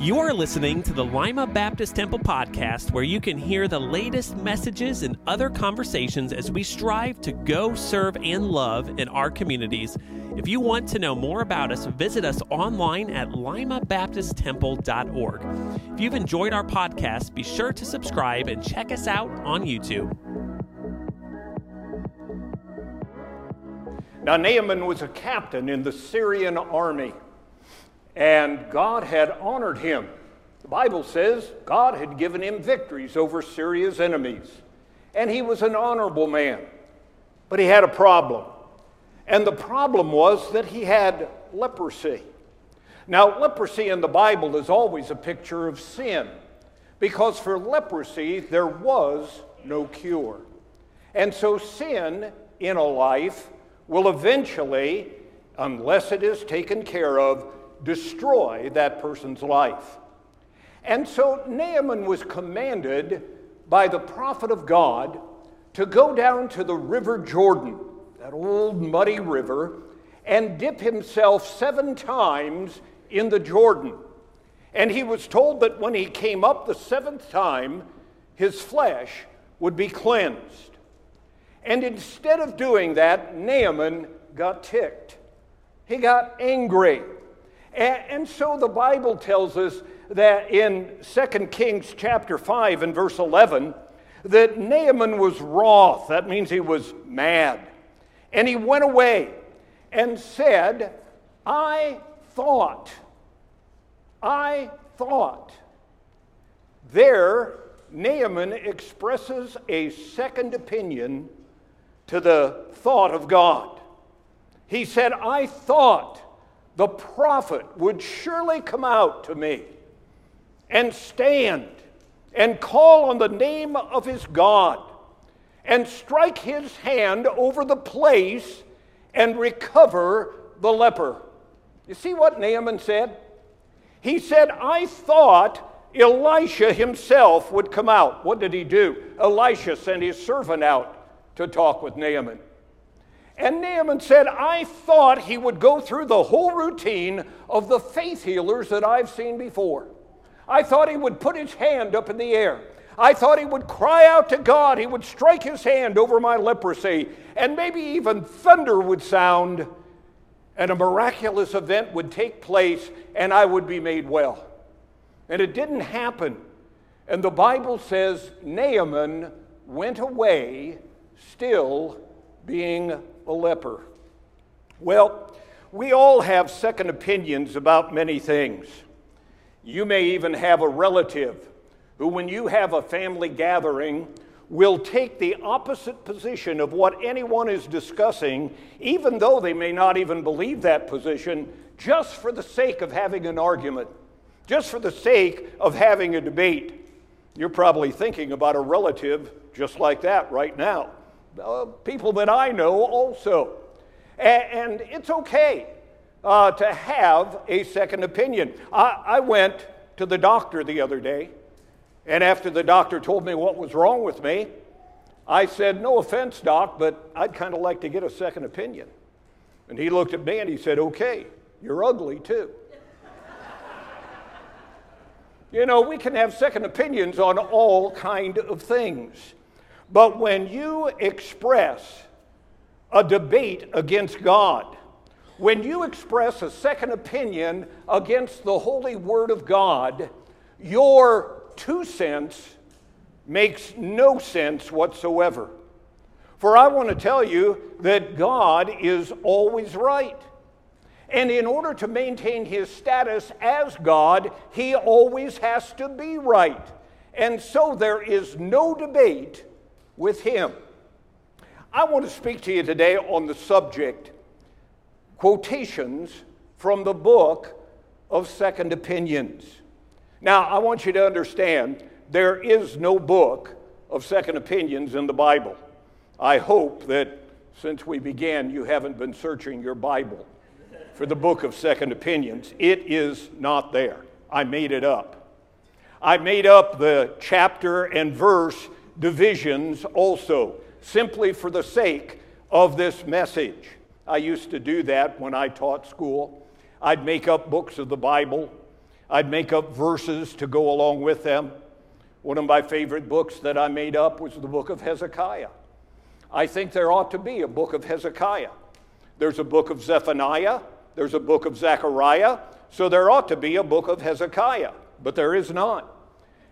You are listening to the Lima Baptist Temple podcast, where you can hear the latest messages and other conversations as we strive to go, serve, and love in our communities. If you want to know more about us, visit us online at limabaptisttemple.org. If you've enjoyed our podcast, be sure to subscribe and check us out on YouTube. Now, Naaman was a captain in the Syrian army and God had honored him. The Bible says God had given him victories over Syria's enemies, and he was an honorable man. But he had a problem, and the problem was that he had leprosy. Now, leprosy in the Bible is always a picture of sin, because for leprosy there was no cure. And so sin in a life will eventually, unless it is taken care of, destroy that person's life. And so Naaman was commanded by the prophet of God to go down to the river Jordan, that old muddy river, and dip himself seven times in the Jordan. And he was told that when he came up the seventh time, his flesh would be cleansed. And instead of doing that, Naaman got ticked. He got angry. And, so the Bible tells us that in 2 Kings chapter 5 and verse 11, that Naaman was wroth. That means he was mad. And he went away and said, I thought, I thought. There, Naaman expresses a second opinion to the thought of God. He said, I thought the prophet would surely come out to me and stand and call on the name of his God and strike his hand over the place and recover the leper. You see what Naaman said? He said, I thought Elisha himself would come out. What did he do? Elisha sent his servant out to talk with Naaman. And Naaman said, I thought he would go through the whole routine of the faith healers that I've seen before. I thought he would put his hand up in the air. I thought he would cry out to God. He would strike his hand over my leprosy, and maybe even thunder would sound, and a miraculous event would take place, and I would be made well. And it didn't happen. And the Bible says Naaman went away still being a leper? Well, we all have second opinions about many things. You may even have a relative who, when you have a family gathering, will take the opposite position of what anyone is discussing, even though they may not even believe that position, just for the sake of having an argument, just for the sake of having a debate. You're probably thinking about a relative just like that right now uh, people that I know also. And, and it's okay uh, to have a second opinion. I, I went to the doctor the other day, and after the doctor told me what was wrong with me, I said, No offense, doc, but I'd kind of like to get a second opinion. And he looked at me and he said, Okay, you're ugly too. you know, we can have second opinions on all kind of things. But when you express a debate against God, when you express a second opinion against the holy word of God, your two cents makes no sense whatsoever. For I want to tell you that God is always right. And in order to maintain his status as God, he always has to be right. And so there is no debate with Him. I want to speak to you today on the subject quotations from the book of Second Opinions. Now, I want you to understand there is no book of second opinions in the Bible. I hope that since we began, you haven't been searching your Bible for the book of second opinions. It is not there. I made it up. I made up the chapter and verse divisions also, simply for the sake of this message. I used to do that when I taught school. I'd make up books of the Bible. I'd make up verses to go along with them. One of my favorite books that I made up was the book of Hezekiah. I think there ought to be a book of Hezekiah. There's a book of Zephaniah, there's a book of Zechariah, so there ought to be a book of Hezekiah, but there is not.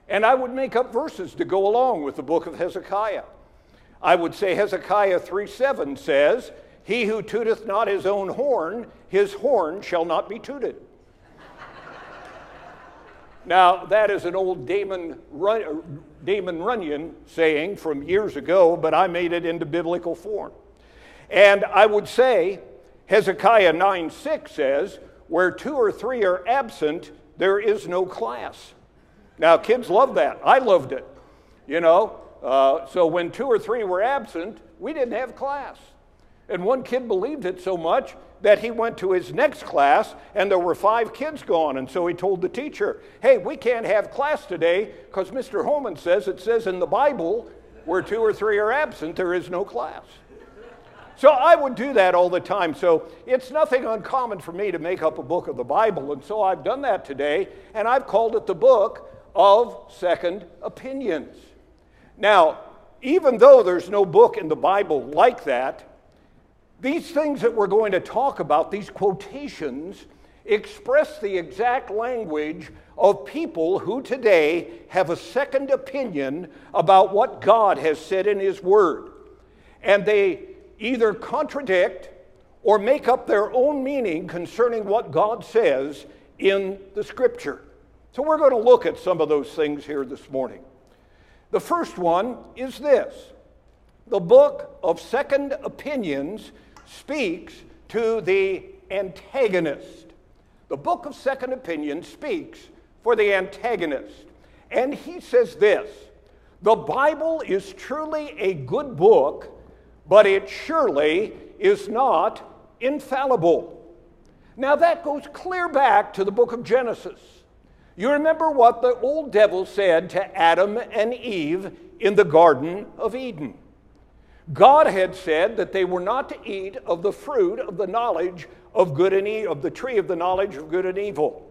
And I would make up verses to go along with the book of Hezekiah. I would say Hezekiah 3 7 says, He who tooteth not his own horn, his horn shall not be tooted. now, that is an old Damon, Run- uh, Damon Runyon saying from years ago, but I made it into biblical form. And I would say, Hezekiah 9 6 says, Where two or three are absent, there is no class. Now, kids love that. I loved it. You know, uh, so when two or three were absent, we didn't have class. And one kid believed it so much that he went to his next class and there were five kids gone. And so he told the teacher, Hey, we can't have class today because Mr. Hohman says it says in the Bible where two or three are absent, there is no class. So I would do that all the time. So it's nothing uncommon for me to make up a book of the Bible. And so I've done that today, and I've called it the book of second opinions. Now, even though there's no book in the Bible like that, these things that we're going to talk about, these quotations, express the exact language of people who today have a second opinion about what God has said in His Word. And they either contradict or make up their own meaning concerning what God says in the Scripture. So we're going to look at some of those things here this morning. The first one is this the book of Second Opinions speaks to the antagonist. The book of Second Opinions speaks for the antagonist. And he says this The Bible is truly a good book but it surely is not infallible. Now, that goes clear back to the book of Genesis. You remember what the old devil said to Adam and Eve in the Garden of Eden. God had said that they were not to eat of the fruit of the knowledge of good and evil, of the tree of the knowledge of good and evil.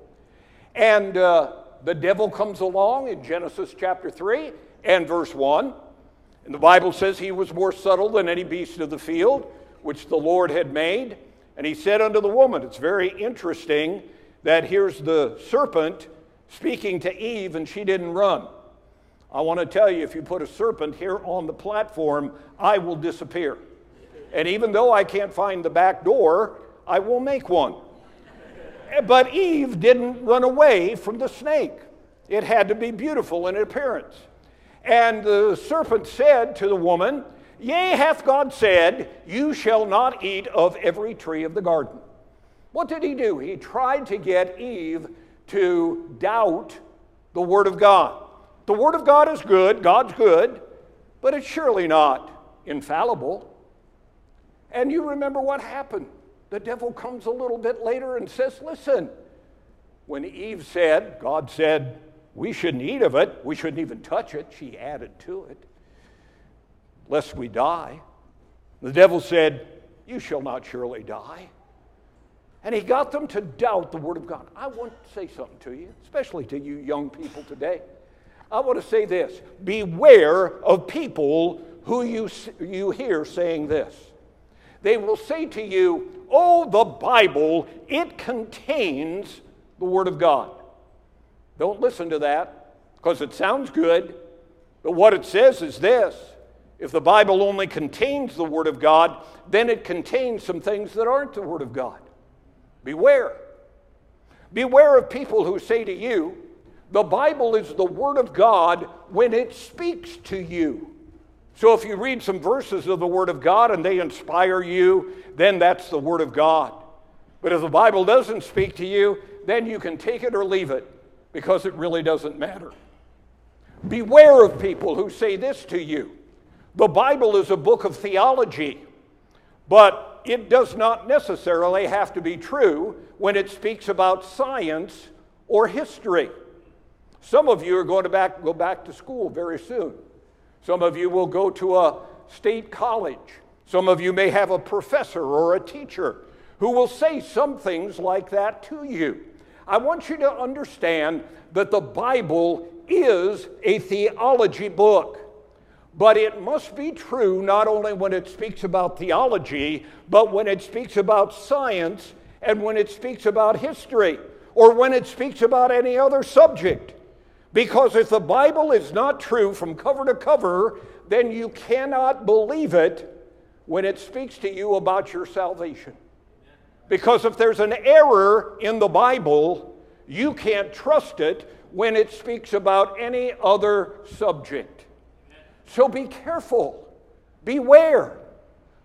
And uh, the devil comes along in Genesis chapter 3 and verse 1 and the Bible says he was more subtle than any beast of the field, which the Lord had made. And he said unto the woman, It's very interesting that here's the serpent speaking to Eve and she didn't run. I want to tell you, if you put a serpent here on the platform, I will disappear. And even though I can't find the back door, I will make one. But Eve didn't run away from the snake. It had to be beautiful in appearance. And the serpent said to the woman, Yea, hath God said, You shall not eat of every tree of the garden. What did he do? He tried to get Eve to doubt the Word of God. The Word of God is good, God's good, but it's surely not infallible. And you remember what happened. The devil comes a little bit later and says, Listen, when Eve said, God said, we shouldn't eat of it. We shouldn't even touch it. She added to it, lest we die. The devil said, You shall not surely die. And he got them to doubt the Word of God. I want to say something to you, especially to you young people today. I want to say this beware of people who you, you hear saying this. They will say to you, Oh, the Bible, it contains the Word of God. Don't listen to that because it sounds good, but what it says is this if the Bible only contains the Word of God, then it contains some things that aren't the Word of God. Beware. Beware of people who say to you, the Bible is the Word of God when it speaks to you. So if you read some verses of the Word of God and they inspire you, then that's the Word of God. But if the Bible doesn't speak to you, then you can take it or leave it because it really doesn't matter. Beware of people who say this to you the Bible is a book of theology, but it does not necessarily have to be true when it speaks about science or history. Some of you are going to back, go back to school very soon. Some of you will go to a state college. Some of you may have a professor or a teacher who will say some things like that to you. I want you to understand that the Bible is a theology book. But it must be true not only when it speaks about theology, but when it speaks about science and when it speaks about history or when it speaks about any other subject. Because if the Bible is not true from cover to cover, then you cannot believe it when it speaks to you about your salvation. Because if there's an error in the Bible, you can't trust it when it speaks about any other subject. So be careful, beware.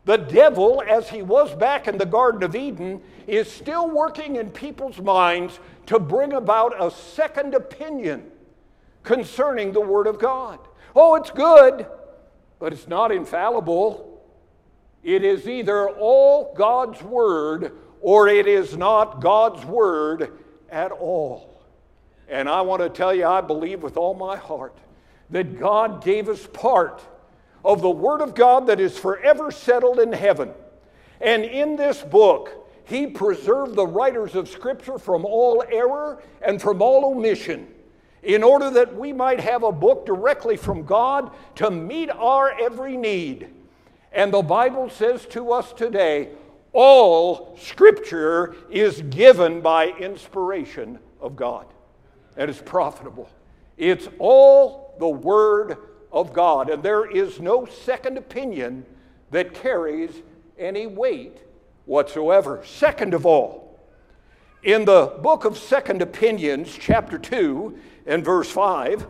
The devil, as he was back in the Garden of Eden, is still working in people's minds to bring about a second opinion concerning the Word of God. Oh, it's good, but it's not infallible. It is either all God's Word or it is not God's Word at all. And I want to tell you, I believe with all my heart that God gave us part of the Word of God that is forever settled in heaven. And in this book, He preserved the writers of Scripture from all error and from all omission in order that we might have a book directly from God to meet our every need. And the Bible says to us today all Scripture is given by inspiration of God and is profitable. It's all the Word of God, and there is no second opinion that carries any weight whatsoever. Second of all, in the book of Second Opinions, chapter 2 and verse 5,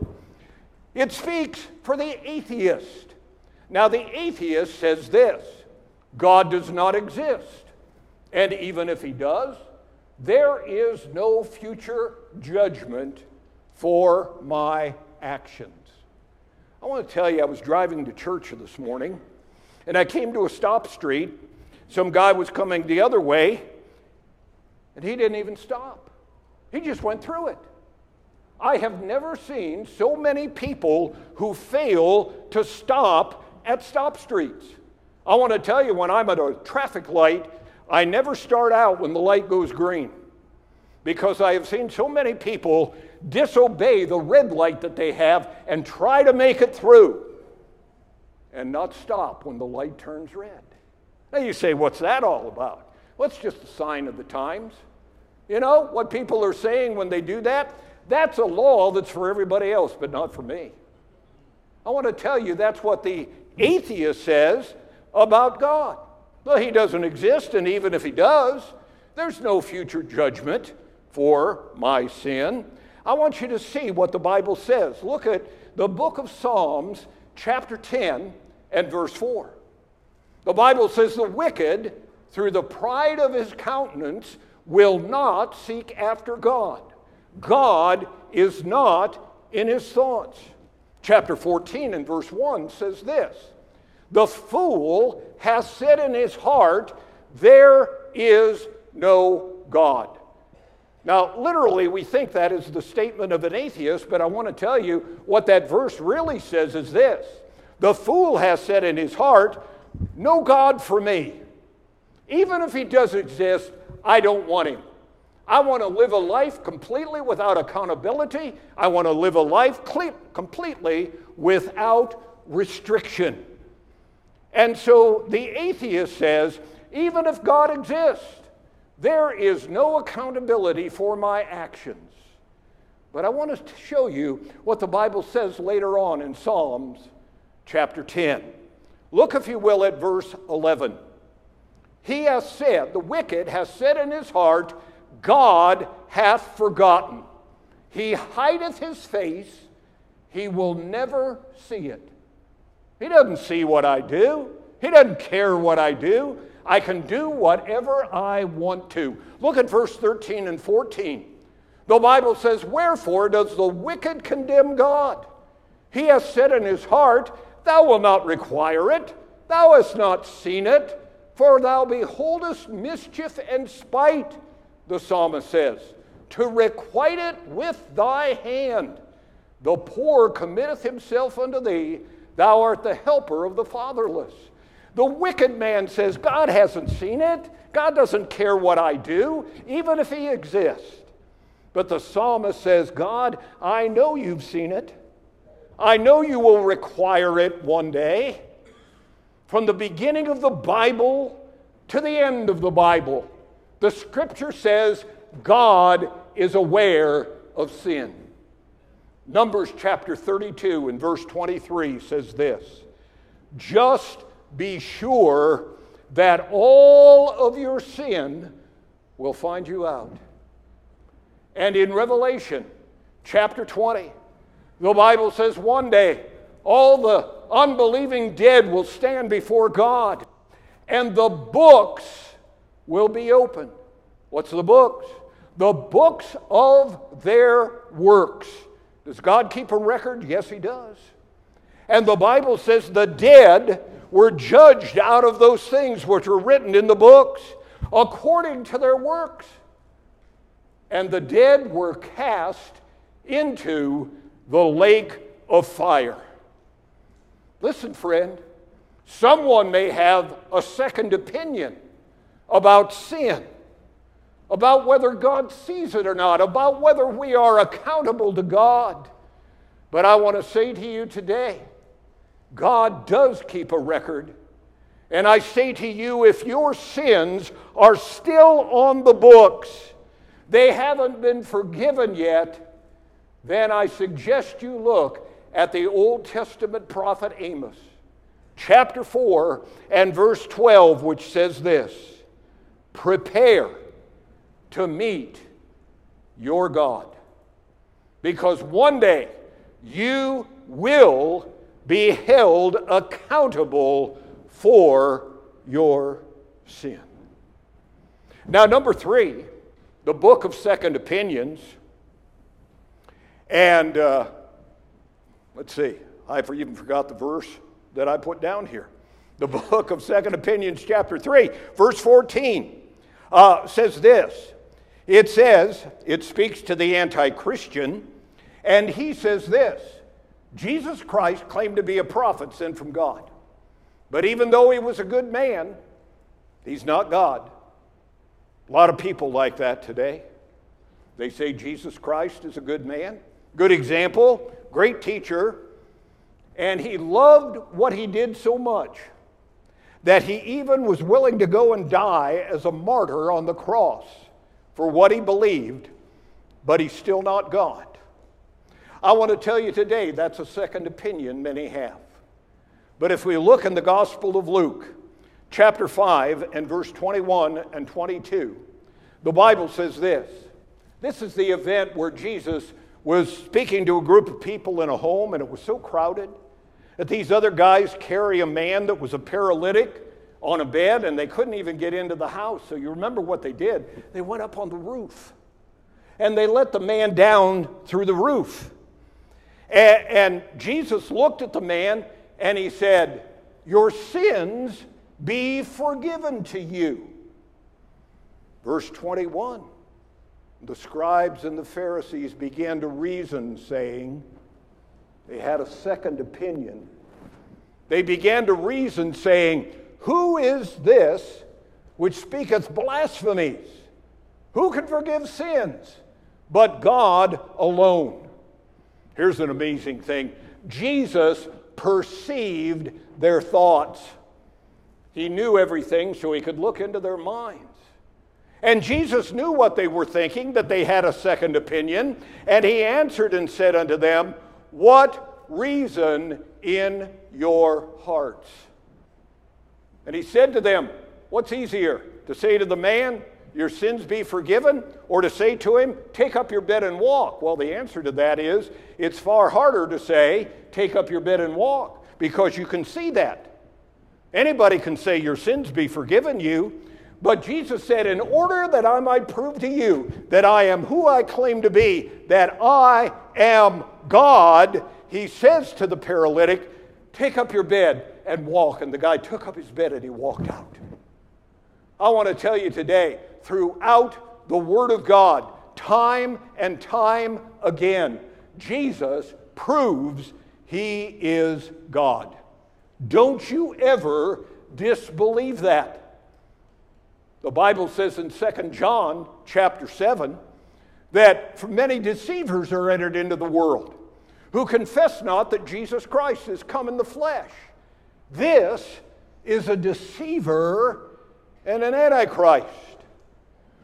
it speaks for the atheist. Now, the atheist says this God does not exist. And even if he does, there is no future judgment for my actions. I want to tell you, I was driving to church this morning, and I came to a stop street. Some guy was coming the other way, and he didn't even stop. He just went through it. I have never seen so many people who fail to stop at stop streets. I want to tell you, when I'm at a traffic light, I never start out when the light goes green because I have seen so many people disobey the red light that they have and try to make it through and not stop when the light turns red. Now you say, what's that all about? Well, it's just a sign of the times. You know, what people are saying when they do that, that's a law that's for everybody else, but not for me. I want to tell you that's what the atheist says about God. Well, he doesn't exist, and even if he does, there's no future judgment for my sin. I want you to see what the Bible says. Look at the book of Psalms, chapter 10, and verse 4. The Bible says, The wicked, through the pride of his countenance, will not seek after God. God is not in his thoughts. Chapter 14 and verse 1 says this The fool has said in his heart, There is no God. Now, literally, we think that is the statement of an atheist, but I want to tell you what that verse really says is this The fool has said in his heart, No God for me. Even if he does exist, I don't want him. I want to live a life completely without accountability. I want to live a life cle- completely without restriction. And so the atheist says, even if God exists, there is no accountability for my actions. But I want to show you what the Bible says later on in Psalms chapter 10. Look, if you will, at verse 11. He has said, the wicked has said in his heart, God hath forgotten. He hideth his face, he will never see it. He doesn't see what I do, he doesn't care what I do. I can do whatever I want to. Look at verse 13 and 14. The Bible says, Wherefore does the wicked condemn God? He has said in his heart, Thou wilt not require it, thou hast not seen it, for thou beholdest mischief and spite, the psalmist says, to requite it with thy hand. The poor committeth himself unto thee, thou art the helper of the fatherless. The wicked man says, God hasn't seen it. God doesn't care what I do, even if he exists. But the psalmist says, God, I know you've seen it. I know you will require it one day. From the beginning of the Bible to the end of the Bible, the scripture says God is aware of sin. Numbers chapter 32 and verse 23 says this Just be sure that all of your sin will find you out. And in Revelation chapter 20, the Bible says one day all the unbelieving dead will stand before God and the books will be opened. What's the books? The books of their works. Does God keep a record? Yes, He does. And the Bible says the dead were judged out of those things which were written in the books according to their works. And the dead were cast into the lake of fire. Listen, friend, someone may have a second opinion about sin, about whether God sees it or not, about whether we are accountable to God. But I want to say to you today God does keep a record. And I say to you, if your sins are still on the books, they haven't been forgiven yet, then I suggest you look at the Old Testament prophet Amos, chapter 4 and verse 12, which says this Prepare to meet your God, because one day you will be held accountable for your sin. Now, number three, the book of second opinions. And uh, let's see, I even forgot the verse that I put down here. The book of second opinions, chapter 3, verse 14, uh, says this. It says, it speaks to the anti Christian, and he says this Jesus Christ claimed to be a prophet sent from God. But even though he was a good man, he's not God. A lot of people like that today. They say Jesus Christ is a good man, good example, great teacher, and he loved what he did so much that he even was willing to go and die as a martyr on the cross for what he believed, but he's still not God. I want to tell you today that's a second opinion many have. But if we look in the Gospel of Luke, chapter 5 and verse 21 and 22, the Bible says this. This is the event where Jesus was speaking to a group of people in a home, and it was so crowded that these other guys carry a man that was a paralytic on a bed, and they couldn't even get into the house. So you remember what they did? They went up on the roof, and they let the man down through the roof. And, and Jesus looked at the man and he said, Your sins be forgiven to you. Verse 21 The scribes and the Pharisees began to reason, saying, They had a second opinion. They began to reason, saying, Who is this which speaketh blasphemies? Who can forgive sins but God alone? Here's an amazing thing Jesus perceived their thoughts. He knew everything, so he could look into their minds. And Jesus knew what they were thinking, that they had a second opinion. And he answered and said unto them, What reason in your hearts? And he said to them, What's easier, to say to the man, your sins be forgiven, or to say to him, Take up your bed and walk? Well, the answer to that is it's far harder to say, Take up your bed and walk, because you can see that. Anybody can say, Your sins be forgiven you. But Jesus said, In order that I might prove to you that I am who I claim to be, that I am God, he says to the paralytic, Take up your bed and walk. And the guy took up his bed and he walked out. I want to tell you today throughout the Word of God, time and time again, Jesus proves he is God. Don't you ever disbelieve that. The Bible says in 2 John chapter 7 that many deceivers are entered into the world who confess not that Jesus Christ is come in the flesh. This is a deceiver and an antichrist.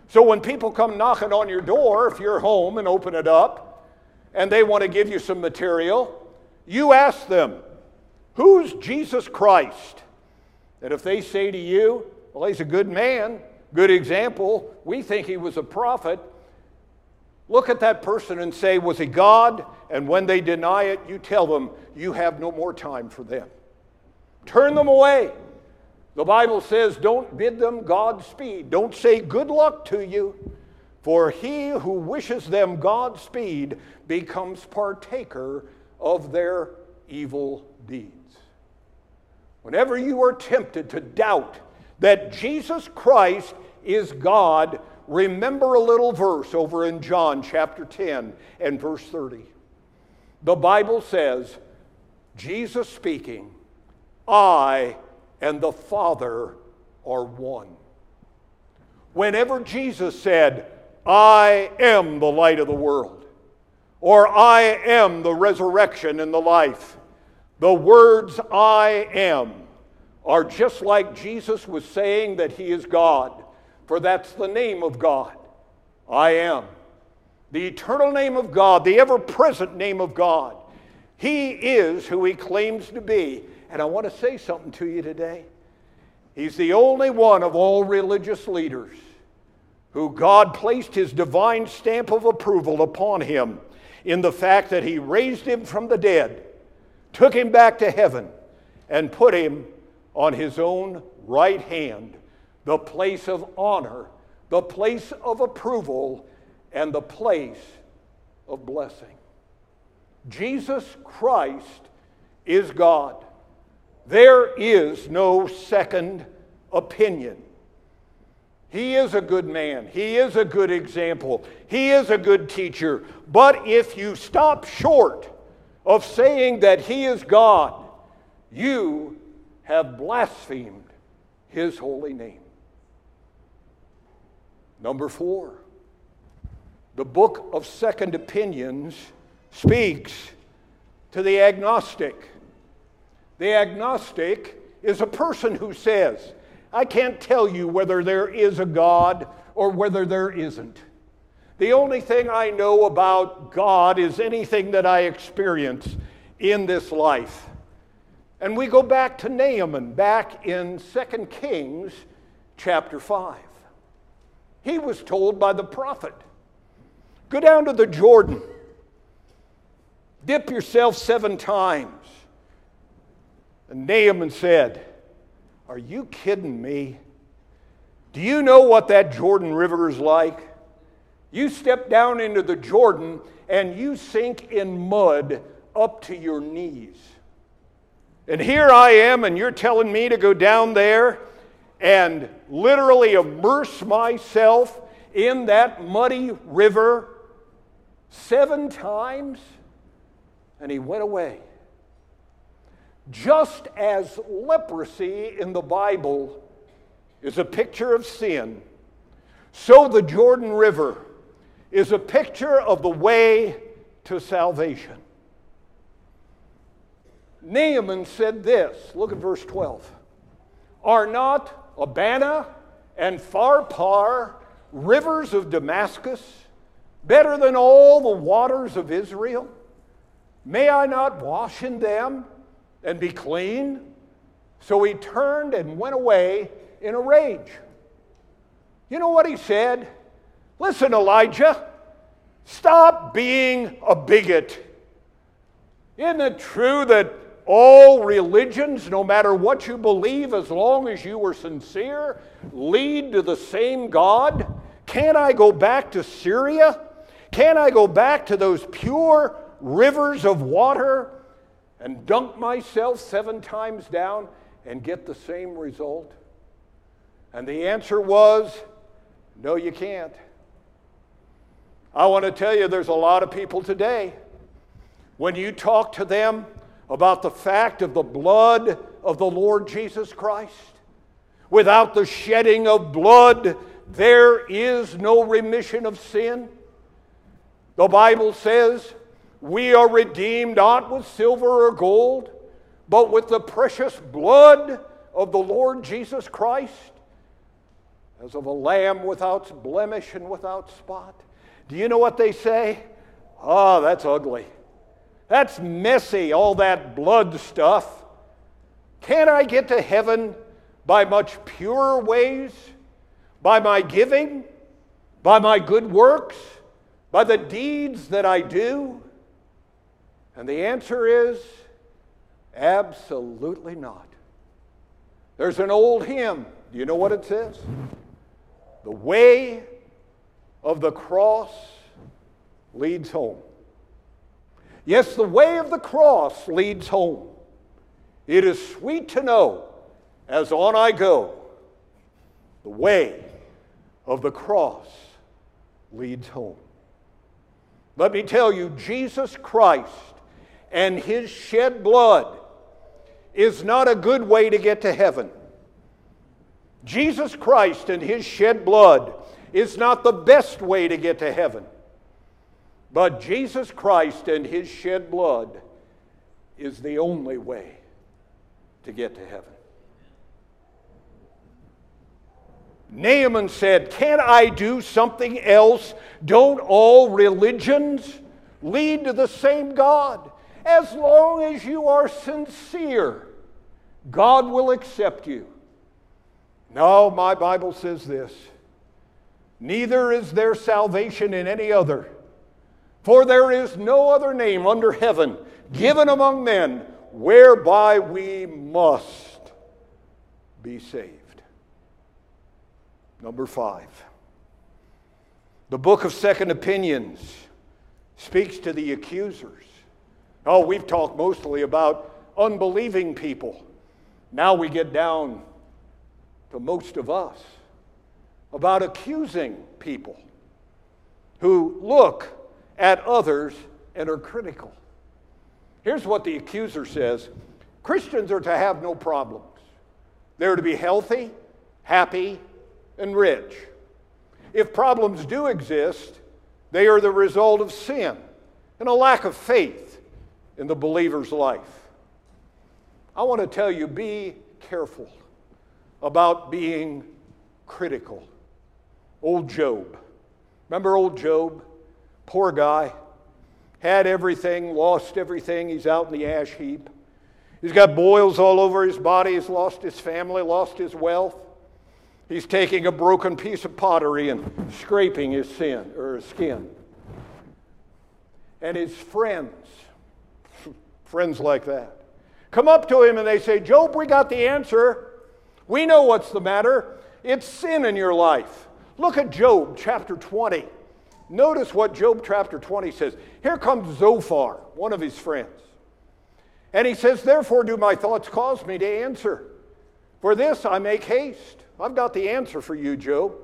So when people come knocking on your door, if you're home and open it up, and they want to give you some material, you ask them, Who's Jesus Christ? And if they say to you, Well, he's a good man, good example, we think he was a prophet, look at that person and say, Was he God? And when they deny it, you tell them, You have no more time for them. Turn them away. The Bible says, Don't bid them Godspeed. Don't say good luck to you, for he who wishes them Godspeed becomes partaker of their evil deeds. Whenever you are tempted to doubt that Jesus Christ is God, remember a little verse over in John chapter 10 and verse 30. The Bible says, Jesus speaking, I and the Father are one. Whenever Jesus said, I am the light of the world, or I am the resurrection and the life, the words I am are just like Jesus was saying that He is God, for that's the name of God. I am. The eternal name of God, the ever present name of God. He is who He claims to be. And I want to say something to you today. He's the only one of all religious leaders who God placed His divine stamp of approval upon him in the fact that He raised him from the dead, took him back to heaven, and put him on His own right hand, the place of honor, the place of approval, and the place of blessing. Jesus Christ is God. There is no second opinion. He is a good man. He is a good example. He is a good teacher. But if you stop short of saying that He is God, you have blasphemed His holy name. Number four, the book of Second Opinions speaks to the agnostic. The agnostic is a person who says, I can't tell you whether there is a God or whether there isn't. The only thing I know about God is anything that I experience in this life. And we go back to Naaman, back in 2 Kings chapter 5. He was told by the prophet, Go down to the Jordan, dip yourself seven times. And Naaman said, Are you kidding me? Do you know what that Jordan River is like? You step down into the Jordan and you sink in mud up to your knees. And here I am, and you're telling me to go down there and literally immerse myself in that muddy river seven times? And he went away. Just as leprosy in the Bible is a picture of sin, so the Jordan River is a picture of the way to salvation. Naaman said this look at verse 12. Are not Abana and Pharpar rivers of Damascus better than all the waters of Israel? May I not wash in them and be clean? So he turned and went away in a rage. You know what he said? Listen, Elijah, stop being a bigot. Isn't it true that all religions, no matter what you believe, as long as you are sincere, lead to the same God? Can I go back to Syria? Can I go back to those pure rivers of water and dunk myself seven times down and get the same result? And the answer was no, you can't. I want to tell you, there's a lot of people today, when you talk to them, about the fact of the blood of the Lord Jesus Christ. Without the shedding of blood, there is no remission of sin. The Bible says, We are redeemed not with silver or gold, but with the precious blood of the Lord Jesus Christ, as of a lamb without blemish and without spot. Do you know what they say? Oh, that's ugly. That's messy, all that blood stuff. Can't I get to heaven by much purer ways? By my giving? By my good works? By the deeds that I do? And the answer is absolutely not. There's an old hymn. Do you know what it says? The way of the cross leads home. Yes, the way of the cross leads home. It is sweet to know as on I go, the way of the cross leads home. Let me tell you, Jesus Christ and his shed blood is not a good way to get to heaven. Jesus Christ and his shed blood is not the best way to get to heaven. But Jesus Christ and his shed blood is the only way to get to heaven. Naaman said, Can't I do something else? Don't all religions lead to the same God? As long as you are sincere, God will accept you. No, my Bible says this Neither is there salvation in any other, for there is no other name under heaven given among men whereby we must be saved. Number five, the book of Second Opinions speaks to the accusers. Oh, we've talked mostly about unbelieving people. Now we get down to most of us about accusing people who look at others and are critical. Here's what the accuser says Christians are to have no problems. They're to be healthy, happy, and rich. If problems do exist, they are the result of sin and a lack of faith in the believer's life. I want to tell you be careful about being critical. Old Job. Remember old Job? Poor guy. Had everything, lost everything. He's out in the ash heap. He's got boils all over his body. He's lost his family, lost his wealth. He's taking a broken piece of pottery and scraping his sin or his skin. And his friends, friends like that, come up to him and they say, Job, we got the answer. We know what's the matter. It's sin in your life. Look at Job chapter 20. Notice what Job chapter 20 says. Here comes Zophar, one of his friends. And he says, Therefore do my thoughts cause me to answer. For this I make haste. I've got the answer for you, Job.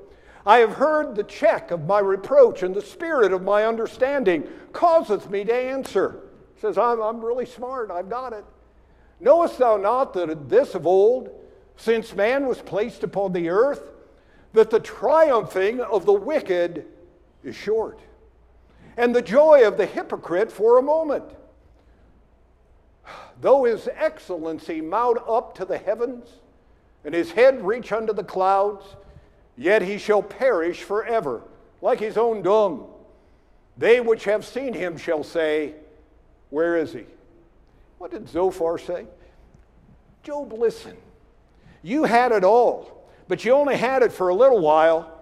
I have heard the check of my reproach, and the spirit of my understanding causeth me to answer. Says, I'm, I'm really smart, I've got it. Knowest thou not that this of old, since man was placed upon the earth, that the triumphing of the wicked is short, and the joy of the hypocrite for a moment? Though his excellency mount up to the heavens, and his head reach unto the clouds, yet he shall perish forever, like his own dung. They which have seen him shall say, Where is he? What did Zophar say? Job, listen. You had it all, but you only had it for a little while.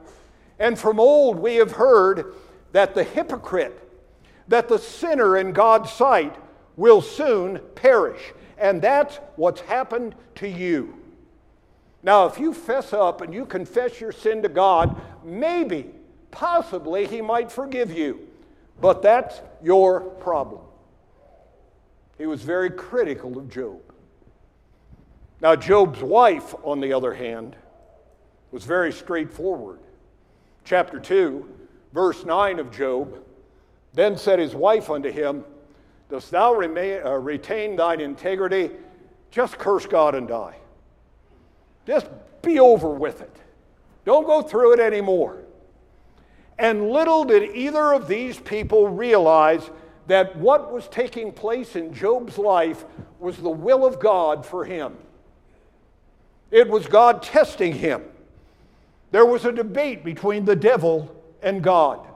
And from old we have heard that the hypocrite, that the sinner in God's sight will soon perish. And that's what's happened to you. Now, if you fess up and you confess your sin to God, maybe, possibly, He might forgive you. But that's your problem. He was very critical of Job. Now, Job's wife, on the other hand, was very straightforward. Chapter 2, verse 9 of Job Then said his wife unto him, Dost thou remain, uh, retain thine integrity? Just curse God and die. Just be over with it. Don't go through it anymore. And little did either of these people realize that what was taking place in Job's life was the will of God for him. It was God testing him. There was a debate between the devil and God.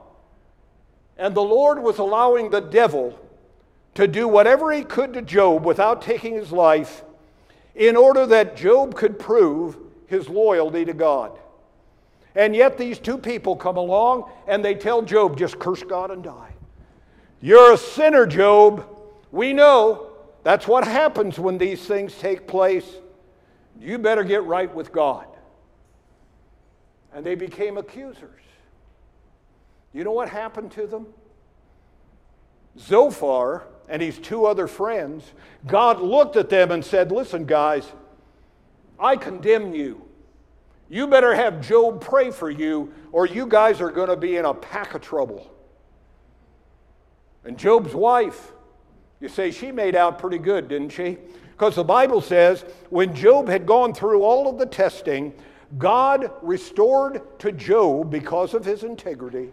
And the Lord was allowing the devil to do whatever he could to Job without taking his life in order that Job could prove his loyalty to God. And yet these two people come along and they tell Job, just curse God and die. You're a sinner, Job. We know that's what happens when these things take place. You better get right with God. And they became accusers. You know what happened to them? Zophar and his two other friends, God looked at them and said, Listen, guys, I condemn you. You better have Job pray for you, or you guys are going to be in a pack of trouble. And Job's wife, you say she made out pretty good, didn't she? Because the Bible says when Job had gone through all of the testing, God restored to Job, because of his integrity,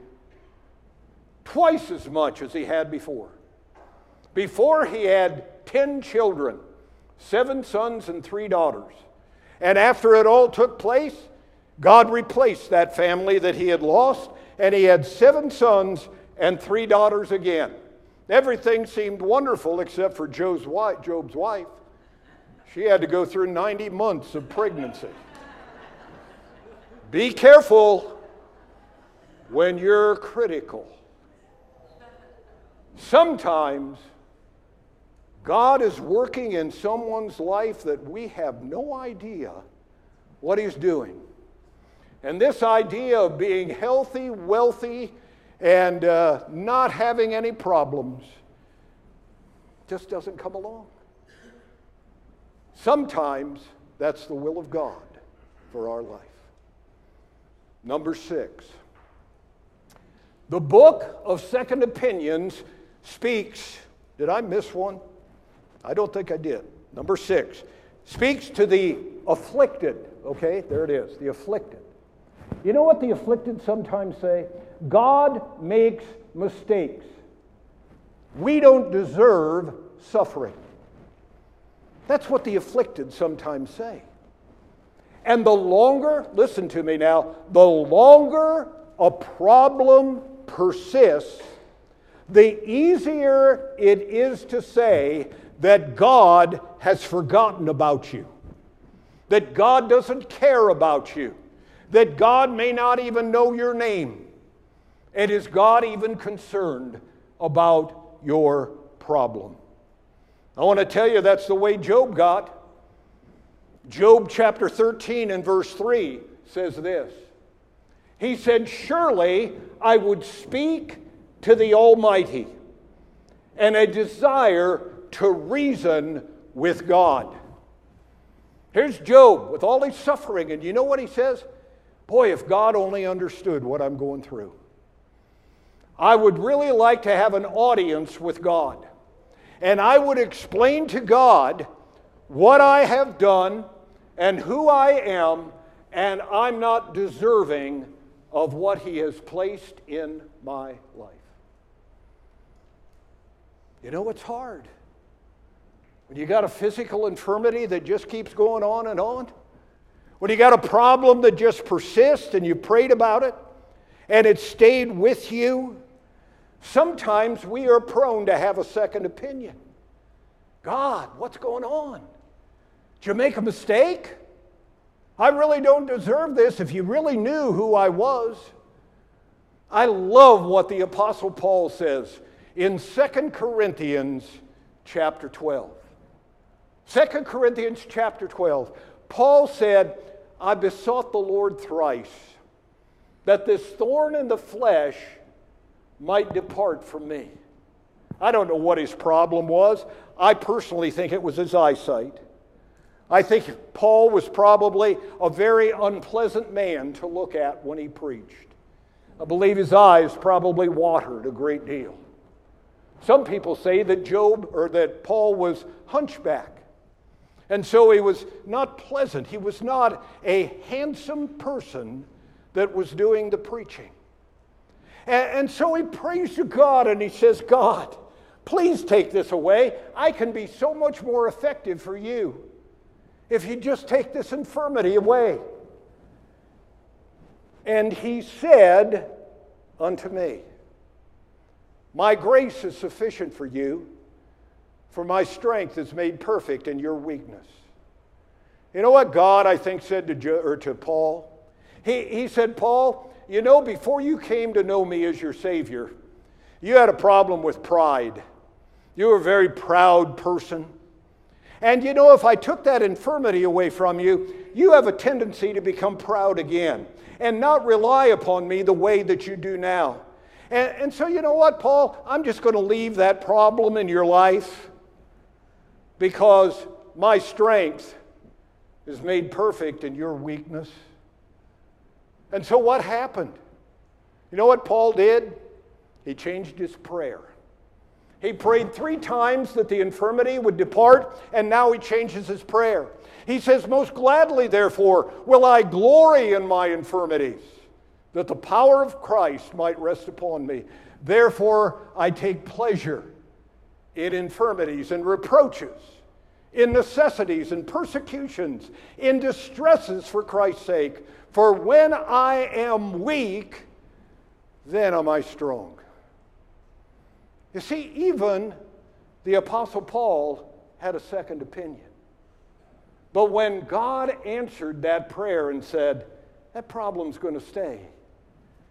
twice as much as he had before. Before, he had 10 children, seven sons and three daughters. And after it all took place, God replaced that family that he had lost, and he had seven sons and three daughters again. Everything seemed wonderful except for Job's wife. She had to go through 90 months of pregnancy. Be careful when you're critical. Sometimes God is working in someone's life that we have no idea what He's doing. And this idea of being healthy, wealthy, and uh, not having any problems just doesn't come along. Sometimes that's the will of God for our life. Number six. The book of Second Opinions speaks. Did I miss one? I don't think I did. Number six speaks to the afflicted. Okay, there it is, the afflicted. You know what the afflicted sometimes say? God makes mistakes. We don't deserve suffering. That's what the afflicted sometimes say. And the longer, listen to me now, the longer a problem persists, the easier it is to say that God has forgotten about you, that God doesn't care about you, that God may not even know your name. And is God even concerned about your problem? I want to tell you that's the way Job got. Job chapter 13 and verse 3 says this He said, Surely I would speak to the Almighty, and a desire to reason with God. Here's Job with all his suffering, and you know what he says? Boy, if God only understood what I'm going through. I would really like to have an audience with God. And I would explain to God what I have done and who I am, and I'm not deserving of what He has placed in my life. You know, it's hard. When you got a physical infirmity that just keeps going on and on, when you got a problem that just persists and you prayed about it and it stayed with you, sometimes we are prone to have a second opinion. God, what's going on? Did you make a mistake? I really don't deserve this if you really knew who I was. I love what the Apostle Paul says in 2 Corinthians chapter 12. 2 Corinthians chapter 12. Paul said, I besought the Lord thrice that this thorn in the flesh might depart from me. I don't know what his problem was. I personally think it was his eyesight. I think Paul was probably a very unpleasant man to look at when he preached. I believe his eyes probably watered a great deal. Some people say that Job or that Paul was hunchback. And so he was not pleasant. He was not a handsome person that was doing the preaching. And, and so he prays to God and he says, God, please take this away. I can be so much more effective for you if you just take this infirmity away. And he said unto me, My grace is sufficient for you, for my strength is made perfect in your weakness. You know what God, I think, said to, jo- or to Paul? He, he said, Paul, you know, before you came to know me as your Savior, you had a problem with pride. You were a very proud person. And you know, if I took that infirmity away from you, you have a tendency to become proud again and not rely upon me the way that you do now. And, and so, you know what, Paul? I'm just going to leave that problem in your life because my strength is made perfect in your weakness. And so, what happened? You know what Paul did? He changed his prayer. He prayed three times that the infirmity would depart, and now he changes his prayer. He says, Most gladly, therefore, will I glory in my infirmities, that the power of Christ might rest upon me. Therefore, I take pleasure in infirmities and reproaches in necessities and persecutions, in distresses for Christ's sake. For when I am weak, then am I strong. You see, even the Apostle Paul had a second opinion. But when God answered that prayer and said, That problem's going to stay,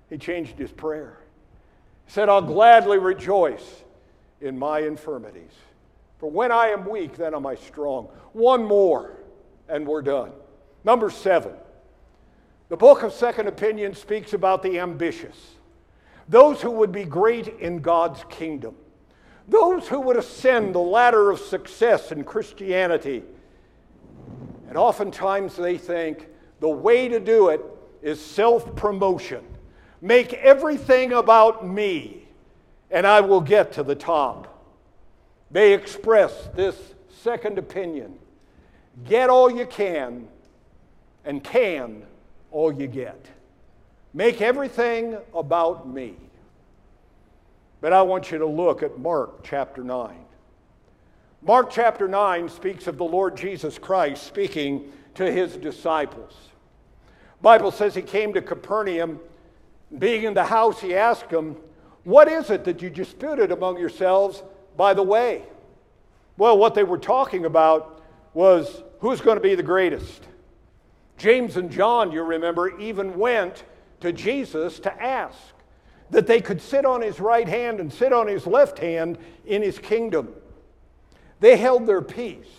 he changed his prayer. He said, I'll gladly rejoice in my infirmities for when I am weak, then am I strong. One more, and we're done. Number seven. The book of Second Opinion speaks about the ambitious, those who would be great in God's kingdom, those who would ascend the ladder of success in Christianity. And oftentimes they think the way to do it is self promotion. Make everything about me, and I will get to the top. They express this second opinion get all you can and can all you get. Make everything about me. But I want you to look at Mark chapter 9. Mark chapter 9 speaks of the Lord Jesus Christ speaking to his disciples. Bible says he came to Capernaum. Being in the house, he asked them, What is it that you disputed among yourselves by the way. Well, what they were talking about was who's going to be the greatest. James and John, you remember, even went to Jesus to ask that they could sit on his right hand and sit on his left hand in his kingdom. They held their peace,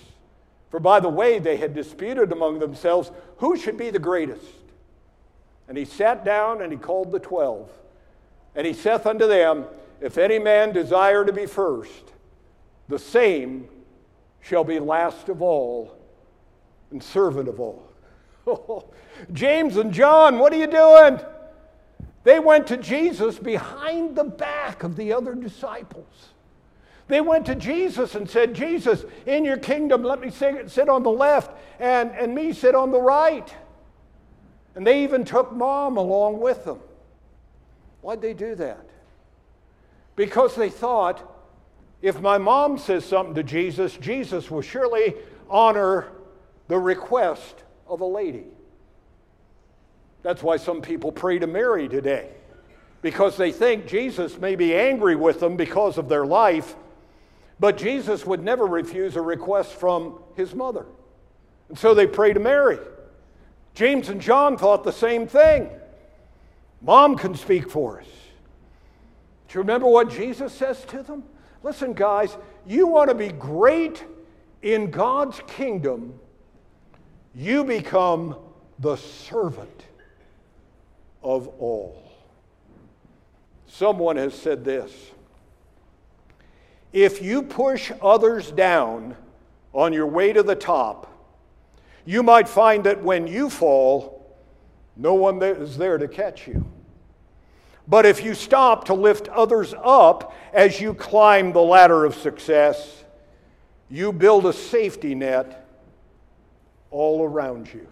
for by the way, they had disputed among themselves who should be the greatest. And he sat down and he called the twelve. And he saith unto them, If any man desire to be first, the same shall be last of all and servant of all. James and John, what are you doing? They went to Jesus behind the back of the other disciples. They went to Jesus and said, Jesus, in your kingdom, let me sit on the left and, and me sit on the right. And they even took mom along with them. Why'd they do that? Because they thought if my mom says something to Jesus, Jesus will surely honor the request of a lady. That's why some people pray to Mary today, because they think Jesus may be angry with them because of their life, but Jesus would never refuse a request from his mother. And so they pray to Mary. James and John thought the same thing. Mom can speak for us. Do you remember what Jesus says to them? Listen, guys, you want to be great in God's kingdom, you become the servant of all. Someone has said this if you push others down on your way to the top, you might find that when you fall, no one is there to catch you. But if you stop to lift others up as you climb the ladder of success, you build a safety net all around you.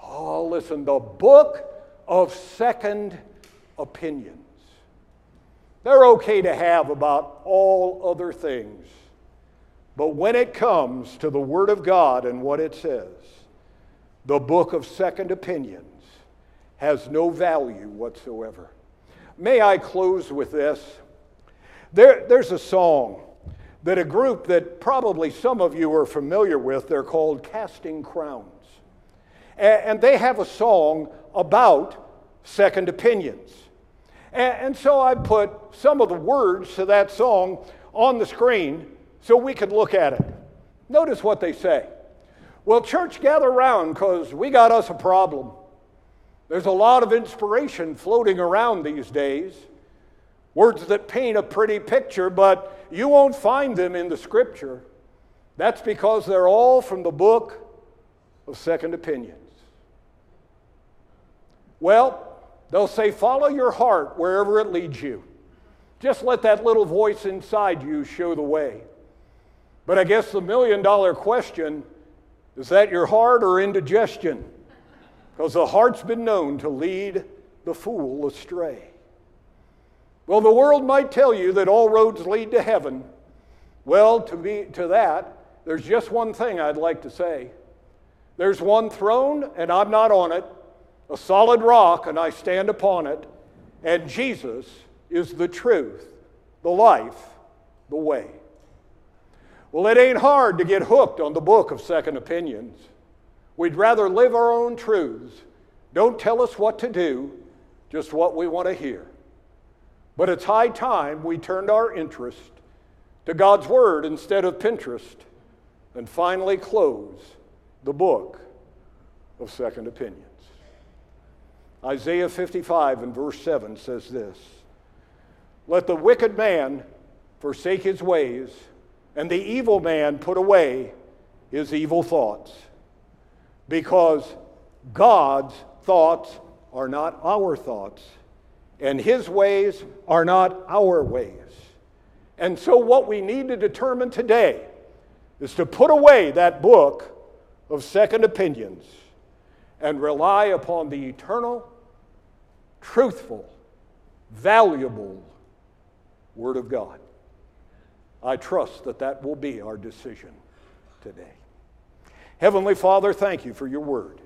Oh, listen, the book of Second opinions. They're okay to have about all other things. But when it comes to the Word of God and what it says, the book of second opinions has no value whatsoever. May I close with this? There, there's a song that a group that probably some of you are familiar with, they're called Casting Crowns. And, they have a song about second opinions. And, and so I put some of the words to that song on the screen so we could look at it. Notice what they say. Well, church, gather around because we got us a problem. There's a lot of inspiration floating around these days. Words that paint a pretty picture, but you won't find them in the scripture. That's because they're all from the book of Second Opinions. Well, they'll say, follow your heart wherever it leads you. Just let that little voice inside you show the way. But I guess the million dollar question is that your heart or indigestion? Because the heart's been known to lead the fool astray. Well, the world might tell you that all roads lead to heaven. Well, to, be, to that, there's just one thing I'd like to say. There's one throne, and I'm not on it, a solid rock, and I stand upon it, and Jesus is the truth, the life, the way. Well, it ain't hard to get hooked on the book of second opinions. We'd rather live our own truths. Don't tell us what to do, just what we want to hear. But it's high time we turned our interest to God's Word instead of Pinterest and finally close the book of Second Opinions. Isaiah 55 and verse 7 says this Let the wicked man forsake his ways, and the evil man put away his evil thoughts, because God's thoughts are not our thoughts and his ways are not our ways. And so, what we need to determine today is to put away that book of second opinions and rely upon the eternal, truthful, valuable Word of God. I trust that that will be our decision today. Heavenly Father, thank you for your Word.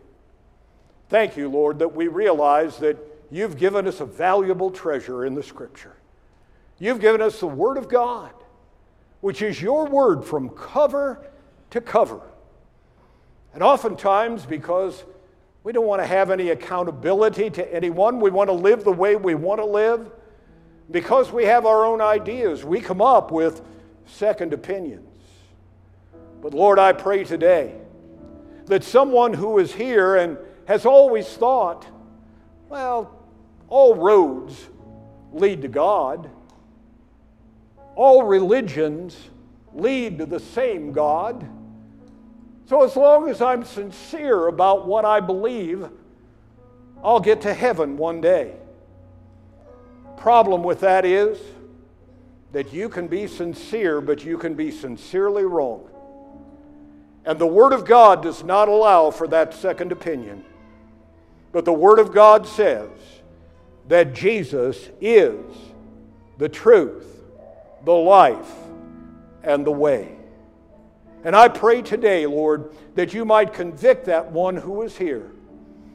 Thank you, Lord, that we realize that You've given us a valuable treasure in the Scripture. You've given us the Word of God, which is your Word from cover to cover. And oftentimes, because we don't want to have any accountability to anyone, we want to live the way we want to live. Because we have our own ideas, we come up with second opinions. But Lord, I pray today that someone who is here and has always thought, well, all roads lead to God. All religions lead to the same God. So, as long as I'm sincere about what I believe, I'll get to heaven one day. Problem with that is that you can be sincere, but you can be sincerely wrong. And the Word of God does not allow for that second opinion. But the Word of God says, that Jesus is the truth, the life, and the way. And I pray today, Lord, that you might convict that one who is here,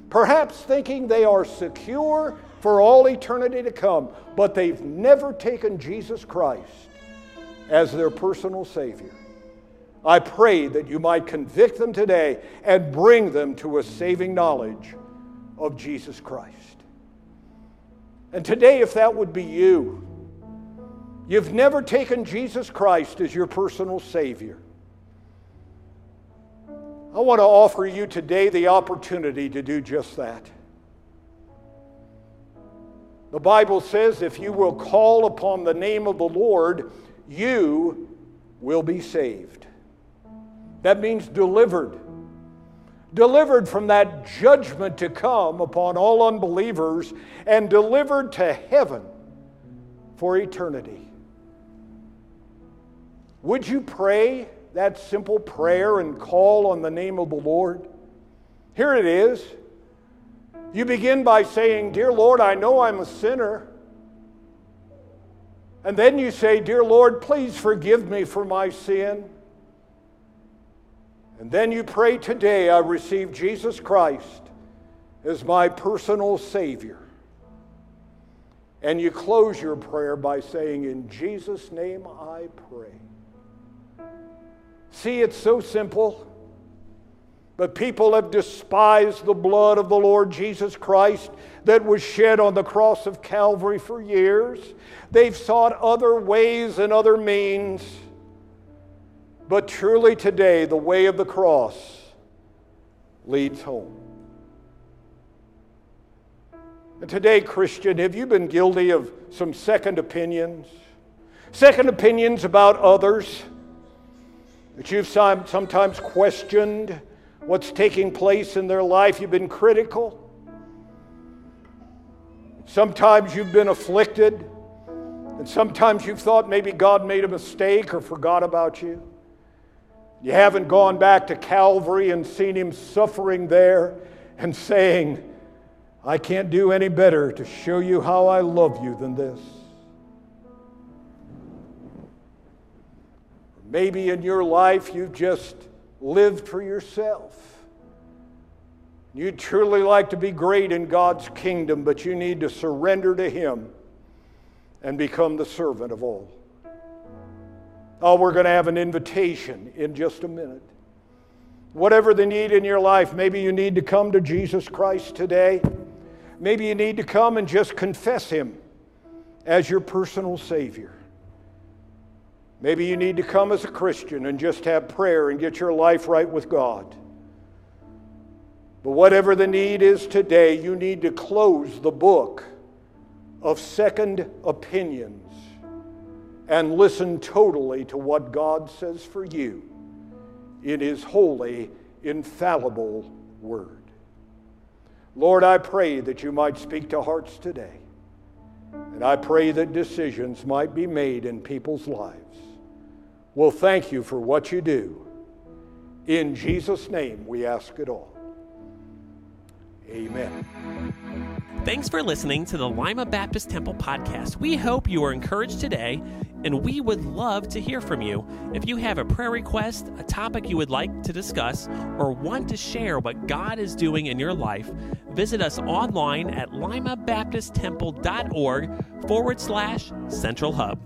perhaps thinking they are secure for all eternity to come, but they've never taken Jesus Christ as their personal Savior. I pray that you might convict them today and bring them to a saving knowledge of Jesus Christ. And today, if that would be you, you've never taken Jesus Christ as your personal Savior. I want to offer you today the opportunity to do just that. The Bible says if you will call upon the name of the Lord, you will be saved. That means delivered delivered from that judgment to come upon all unbelievers, and delivered to heaven for eternity. Would you pray that simple prayer and call on the name of the Lord? Here it is. You begin by saying, Dear Lord, I know I'm a sinner. And then you say, Dear Lord, please forgive me for my sin. And then you pray, Today I receive Jesus Christ as my personal Savior. And you close your prayer by saying, In Jesus' name I pray. See, it's so simple. But people have despised the blood of the Lord Jesus Christ that was shed on the cross of Calvary for years. They've sought other ways and other means. But truly today, the way of the cross leads home. And today, Christian, have you been guilty of some second opinions? Second opinions about others that you've sometimes questioned what's taking place in their life. You've been critical. Sometimes you've been afflicted. And sometimes you've thought maybe God made a mistake or forgot about you. You haven't gone back to Calvary and seen Him suffering there and saying, I can't do any better to show you how I love you than this. Maybe in your life you've just lived for yourself. You'd truly like to be great in God's kingdom, but you need to surrender to Him and become the servant of all. Oh, we're going to have an invitation in just a minute. Whatever the need in your life, maybe you need to come to Jesus Christ today. Maybe you need to come and just confess Him as your personal Savior. Maybe you need to come as a Christian and just have prayer and get your life right with God. But whatever the need is today, you need to close the book of second opinions and listen totally to what God says for you in His holy, infallible word. Lord, I pray that you might speak to hearts today. And I pray that decisions might be made in people's lives. We'll thank you for what you do. In Jesus' name, we ask it all. Amen. Thanks for listening to the Lima Baptist Temple podcast. We hope you are encouraged today, and we would love to hear from you. If you have a prayer request, a topic you would like to discuss, or want to share what God is doing in your life, visit us online at limabaptisttemple.org forward slash central hub.